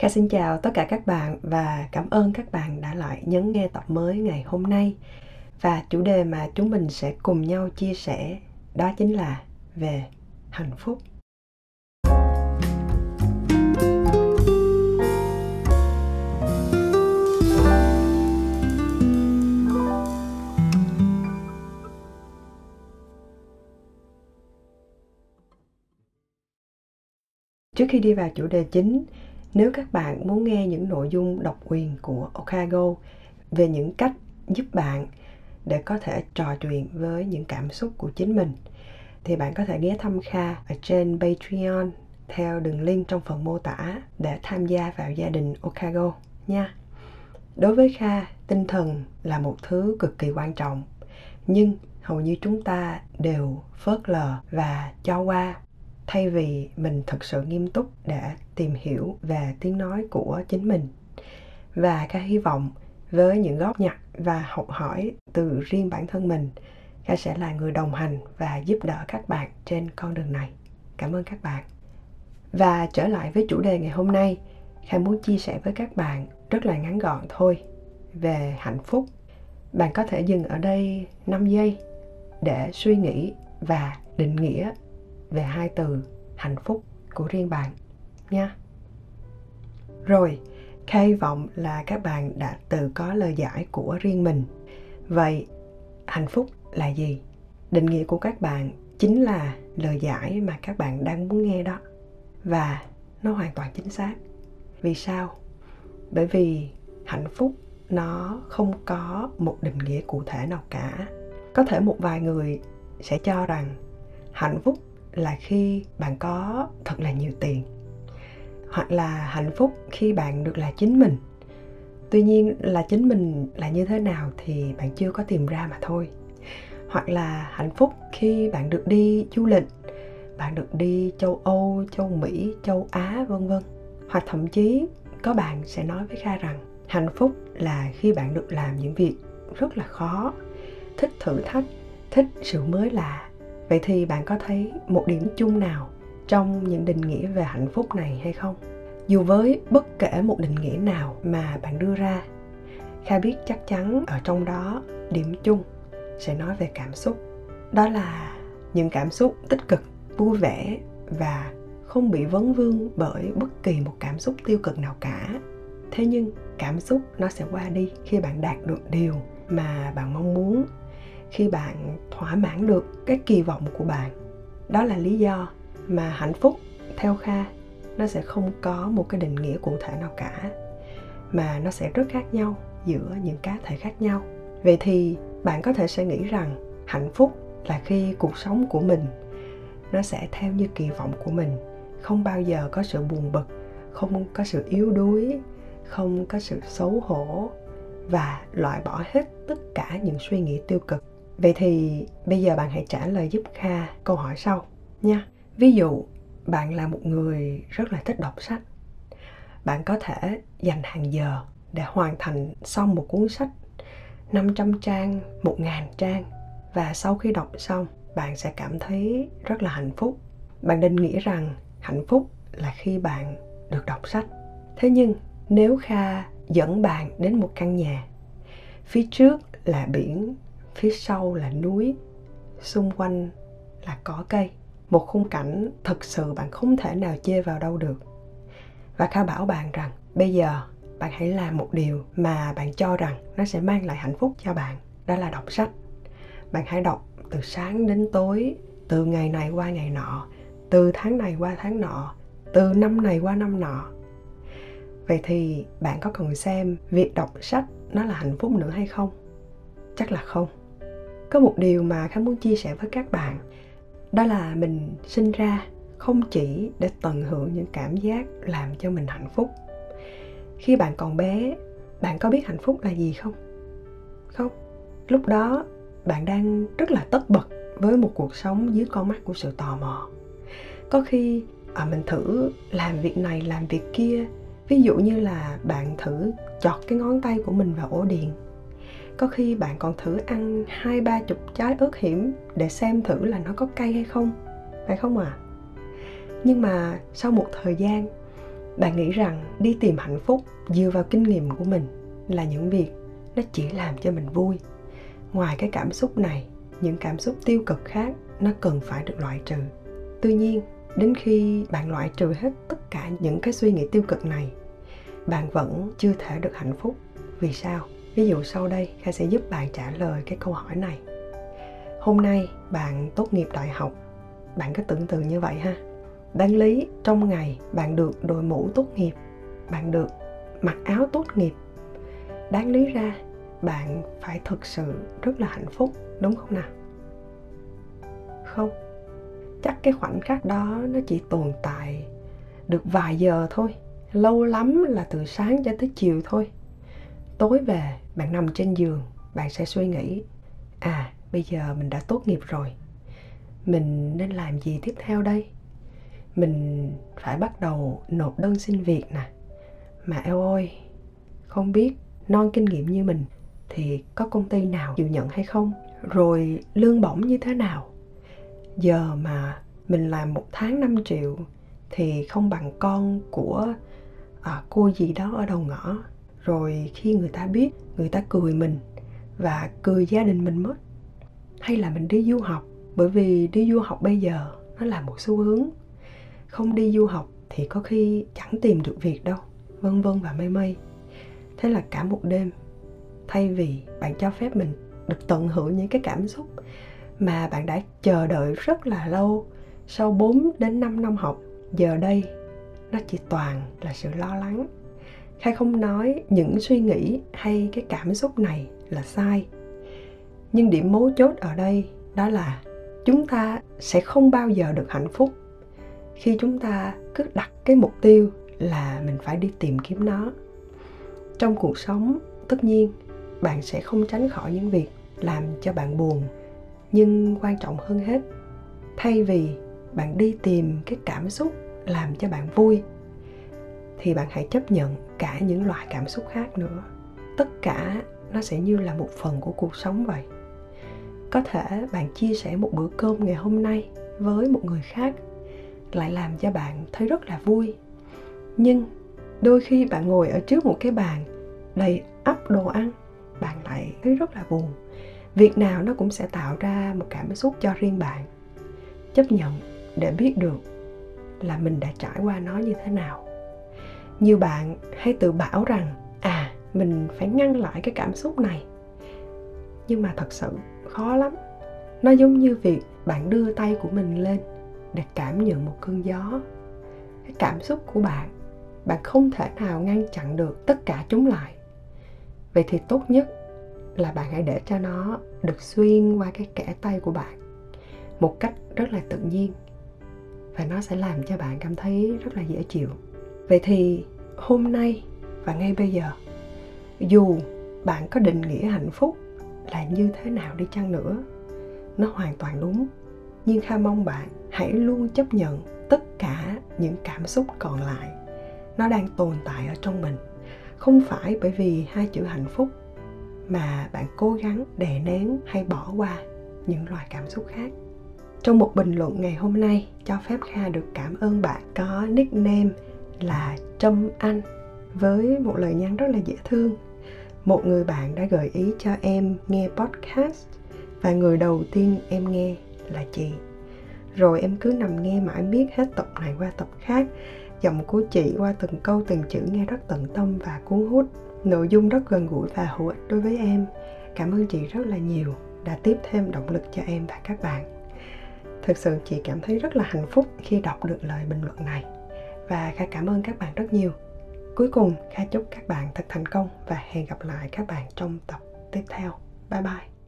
Kha xin chào tất cả các bạn và cảm ơn các bạn đã lại nhấn nghe tập mới ngày hôm nay. Và chủ đề mà chúng mình sẽ cùng nhau chia sẻ đó chính là về hạnh phúc. Trước khi đi vào chủ đề chính, nếu các bạn muốn nghe những nội dung độc quyền của Okago về những cách giúp bạn để có thể trò chuyện với những cảm xúc của chính mình thì bạn có thể ghé thăm Kha ở trên Patreon theo đường link trong phần mô tả để tham gia vào gia đình Okago nha. Đối với Kha, tinh thần là một thứ cực kỳ quan trọng nhưng hầu như chúng ta đều phớt lờ và cho qua thay vì mình thật sự nghiêm túc để tìm hiểu về tiếng nói của chính mình. Và ca hy vọng với những góp nhặt và học hỏi từ riêng bản thân mình ca sẽ là người đồng hành và giúp đỡ các bạn trên con đường này. Cảm ơn các bạn. Và trở lại với chủ đề ngày hôm nay, kha muốn chia sẻ với các bạn rất là ngắn gọn thôi về hạnh phúc. Bạn có thể dừng ở đây 5 giây để suy nghĩ và định nghĩa về hai từ hạnh phúc của riêng bạn nha. Rồi hy vọng là các bạn đã tự có lời giải của riêng mình. Vậy, hạnh phúc là gì? Định nghĩa của các bạn chính là lời giải mà các bạn đang muốn nghe đó. Và nó hoàn toàn chính xác. Vì sao? Bởi vì hạnh phúc nó không có một định nghĩa cụ thể nào cả. Có thể một vài người sẽ cho rằng hạnh phúc là khi bạn có thật là nhiều tiền, hoặc là hạnh phúc khi bạn được là chính mình. Tuy nhiên là chính mình là như thế nào thì bạn chưa có tìm ra mà thôi. Hoặc là hạnh phúc khi bạn được đi du lịch, bạn được đi châu âu, châu mỹ, châu á, vân vân. Hoặc thậm chí có bạn sẽ nói với kha rằng hạnh phúc là khi bạn được làm những việc rất là khó, thích thử thách, thích sự mới lạ vậy thì bạn có thấy một điểm chung nào trong những định nghĩa về hạnh phúc này hay không? Dù với bất kể một định nghĩa nào mà bạn đưa ra, kha biết chắc chắn ở trong đó điểm chung sẽ nói về cảm xúc. Đó là những cảm xúc tích cực, vui vẻ và không bị vấn vương bởi bất kỳ một cảm xúc tiêu cực nào cả. Thế nhưng cảm xúc nó sẽ qua đi khi bạn đạt được điều mà bạn mong muốn khi bạn thỏa mãn được cái kỳ vọng của bạn. Đó là lý do mà hạnh phúc, theo kha, nó sẽ không có một cái định nghĩa cụ thể nào cả, mà nó sẽ rất khác nhau giữa những cá thể khác nhau. Vậy thì bạn có thể sẽ nghĩ rằng hạnh phúc là khi cuộc sống của mình nó sẽ theo như kỳ vọng của mình, không bao giờ có sự buồn bực, không có sự yếu đuối, không có sự xấu hổ và loại bỏ hết tất cả những suy nghĩ tiêu cực. Vậy thì bây giờ bạn hãy trả lời giúp Kha câu hỏi sau nha. Ví dụ bạn là một người rất là thích đọc sách. Bạn có thể dành hàng giờ để hoàn thành xong một cuốn sách 500 trang, 1000 trang và sau khi đọc xong bạn sẽ cảm thấy rất là hạnh phúc. Bạn định nghĩ rằng hạnh phúc là khi bạn được đọc sách. Thế nhưng nếu Kha dẫn bạn đến một căn nhà, phía trước là biển phía sau là núi, xung quanh là cỏ cây. Một khung cảnh thật sự bạn không thể nào chê vào đâu được. Và kha bảo bạn rằng, bây giờ bạn hãy làm một điều mà bạn cho rằng nó sẽ mang lại hạnh phúc cho bạn, đó là đọc sách. Bạn hãy đọc từ sáng đến tối, từ ngày này qua ngày nọ, từ tháng này qua tháng nọ, từ năm này qua năm nọ. Vậy thì bạn có cần xem việc đọc sách nó là hạnh phúc nữa hay không? Chắc là không có một điều mà khánh muốn chia sẻ với các bạn. Đó là mình sinh ra không chỉ để tận hưởng những cảm giác làm cho mình hạnh phúc. Khi bạn còn bé bạn có biết hạnh phúc là gì không? Không. Lúc đó bạn đang rất là tất bật với một cuộc sống dưới con mắt của sự tò mò. Có khi à, mình thử làm việc này làm việc kia. Ví dụ như là bạn thử chọt cái ngón tay của mình vào ổ điện có khi bạn còn thử ăn hai, ba chục trái ớt hiểm để xem thử là nó có cay hay không, phải không à nhưng mà sau một thời gian, bạn nghĩ rằng đi tìm hạnh phúc dựa vào kinh nghiệm của mình là những việc nó chỉ làm cho mình vui. Ngoài cái cảm xúc này, những cảm xúc tiêu cực khác nó cần phải được loại trừ. Tuy nhiên, đến khi bạn loại trừ hết tất cả những cái suy nghĩ tiêu cực này, bạn vẫn chưa thể được hạnh phúc. Vì sao? Ví dụ sau đây, kha sẽ giúp bạn trả lời cái câu hỏi này. Hôm nay bạn tốt nghiệp đại học, bạn cứ tưởng tượng như vậy ha. Đáng lý, trong ngày bạn được đội mũ tốt nghiệp, bạn được mặc áo tốt nghiệp. Đáng lý ra, bạn phải thực sự rất là hạnh phúc, đúng không nào? Không. Chắc cái khoảnh khắc đó nó chỉ tồn tại được vài giờ thôi. Lâu lắm là từ sáng cho tới chiều thôi tối về bạn nằm trên giường bạn sẽ suy nghĩ à bây giờ mình đã tốt nghiệp rồi. Mình nên làm gì tiếp theo đây? Mình phải bắt đầu nộp đơn xin việc nè. Mà eo ơi không biết non kinh nghiệm như mình thì có công ty nào chịu nhận hay không? Rồi lương bổng như thế nào? Giờ mà mình làm một tháng 5 triệu thì không bằng con của à, cô gì đó ở đầu ngõ rồi khi người ta biết, người ta cười mình và cười gia đình mình mất. Hay là mình đi du học, bởi vì đi du học bây giờ nó là một xu hướng. Không đi du học thì có khi chẳng tìm được việc đâu, vân vân và mây mây. Thế là cả một đêm, thay vì bạn cho phép mình được tận hưởng những cái cảm xúc mà bạn đã chờ đợi rất là lâu, sau 4 đến 5 năm học, giờ đây nó chỉ toàn là sự lo lắng khai không nói những suy nghĩ hay cái cảm xúc này là sai. Nhưng điểm mấu chốt ở đây đó là chúng ta sẽ không bao giờ được hạnh phúc khi chúng ta cứ đặt cái mục tiêu là mình phải đi tìm kiếm nó. Trong cuộc sống, tất nhiên, bạn sẽ không tránh khỏi những việc làm cho bạn buồn, nhưng quan trọng hơn hết, thay vì bạn đi tìm cái cảm xúc làm cho bạn vui thì bạn hãy chấp nhận cả những loại cảm xúc khác nữa. Tất cả nó sẽ như là một phần của cuộc sống vậy. Có thể bạn chia sẻ một bữa cơm ngày hôm nay với một người khác lại làm cho bạn thấy rất là vui. Nhưng đôi khi bạn ngồi ở trước một cái bàn đầy ắp đồ ăn, bạn lại thấy rất là buồn. Việc nào nó cũng sẽ tạo ra một cảm xúc cho riêng bạn. Chấp nhận để biết được là mình đã trải qua nó như thế nào nhiều bạn hay tự bảo rằng à mình phải ngăn lại cái cảm xúc này. Nhưng mà thật sự khó lắm. Nó giống như việc bạn đưa tay của mình lên để cảm nhận một cơn gió. Cái cảm xúc của bạn bạn không thể nào ngăn chặn được tất cả chúng lại. Vậy thì tốt nhất là bạn hãy để cho nó được xuyên qua cái kẽ tay của bạn một cách rất là tự nhiên. Và nó sẽ làm cho bạn cảm thấy rất là dễ chịu vậy thì hôm nay và ngay bây giờ, dù bạn có định nghĩa hạnh phúc là như thế nào đi chăng nữa, nó hoàn toàn đúng. Nhưng kha mong bạn hãy luôn chấp nhận tất cả những cảm xúc còn lại. Nó đang tồn tại ở trong mình. Không phải bởi vì hai chữ hạnh phúc mà bạn cố gắng đè nén hay bỏ qua những loài cảm xúc khác. Trong một bình luận ngày hôm nay, cho phép kha được cảm ơn bạn có nickname là trâm anh với một lời nhắn rất là dễ thương. Một người bạn đã gợi ý cho em nghe podcast và người đầu tiên em nghe là chị. Rồi em cứ nằm nghe mãi biết hết tập này qua tập khác. Giọng của chị qua từng câu, từng chữ nghe rất tận tâm và cuốn hút. Nội dung rất gần gũi và hữu ích đối với em. Cảm ơn chị rất là nhiều đã tiếp thêm động lực cho em và các bạn. Thực sự chị cảm thấy rất là hạnh phúc khi đọc được lời bình luận này và kha cảm ơn các bạn rất nhiều. Cuối cùng, kha chúc các bạn thật thành công và hẹn gặp lại các bạn trong tập tiếp theo. Bye bye.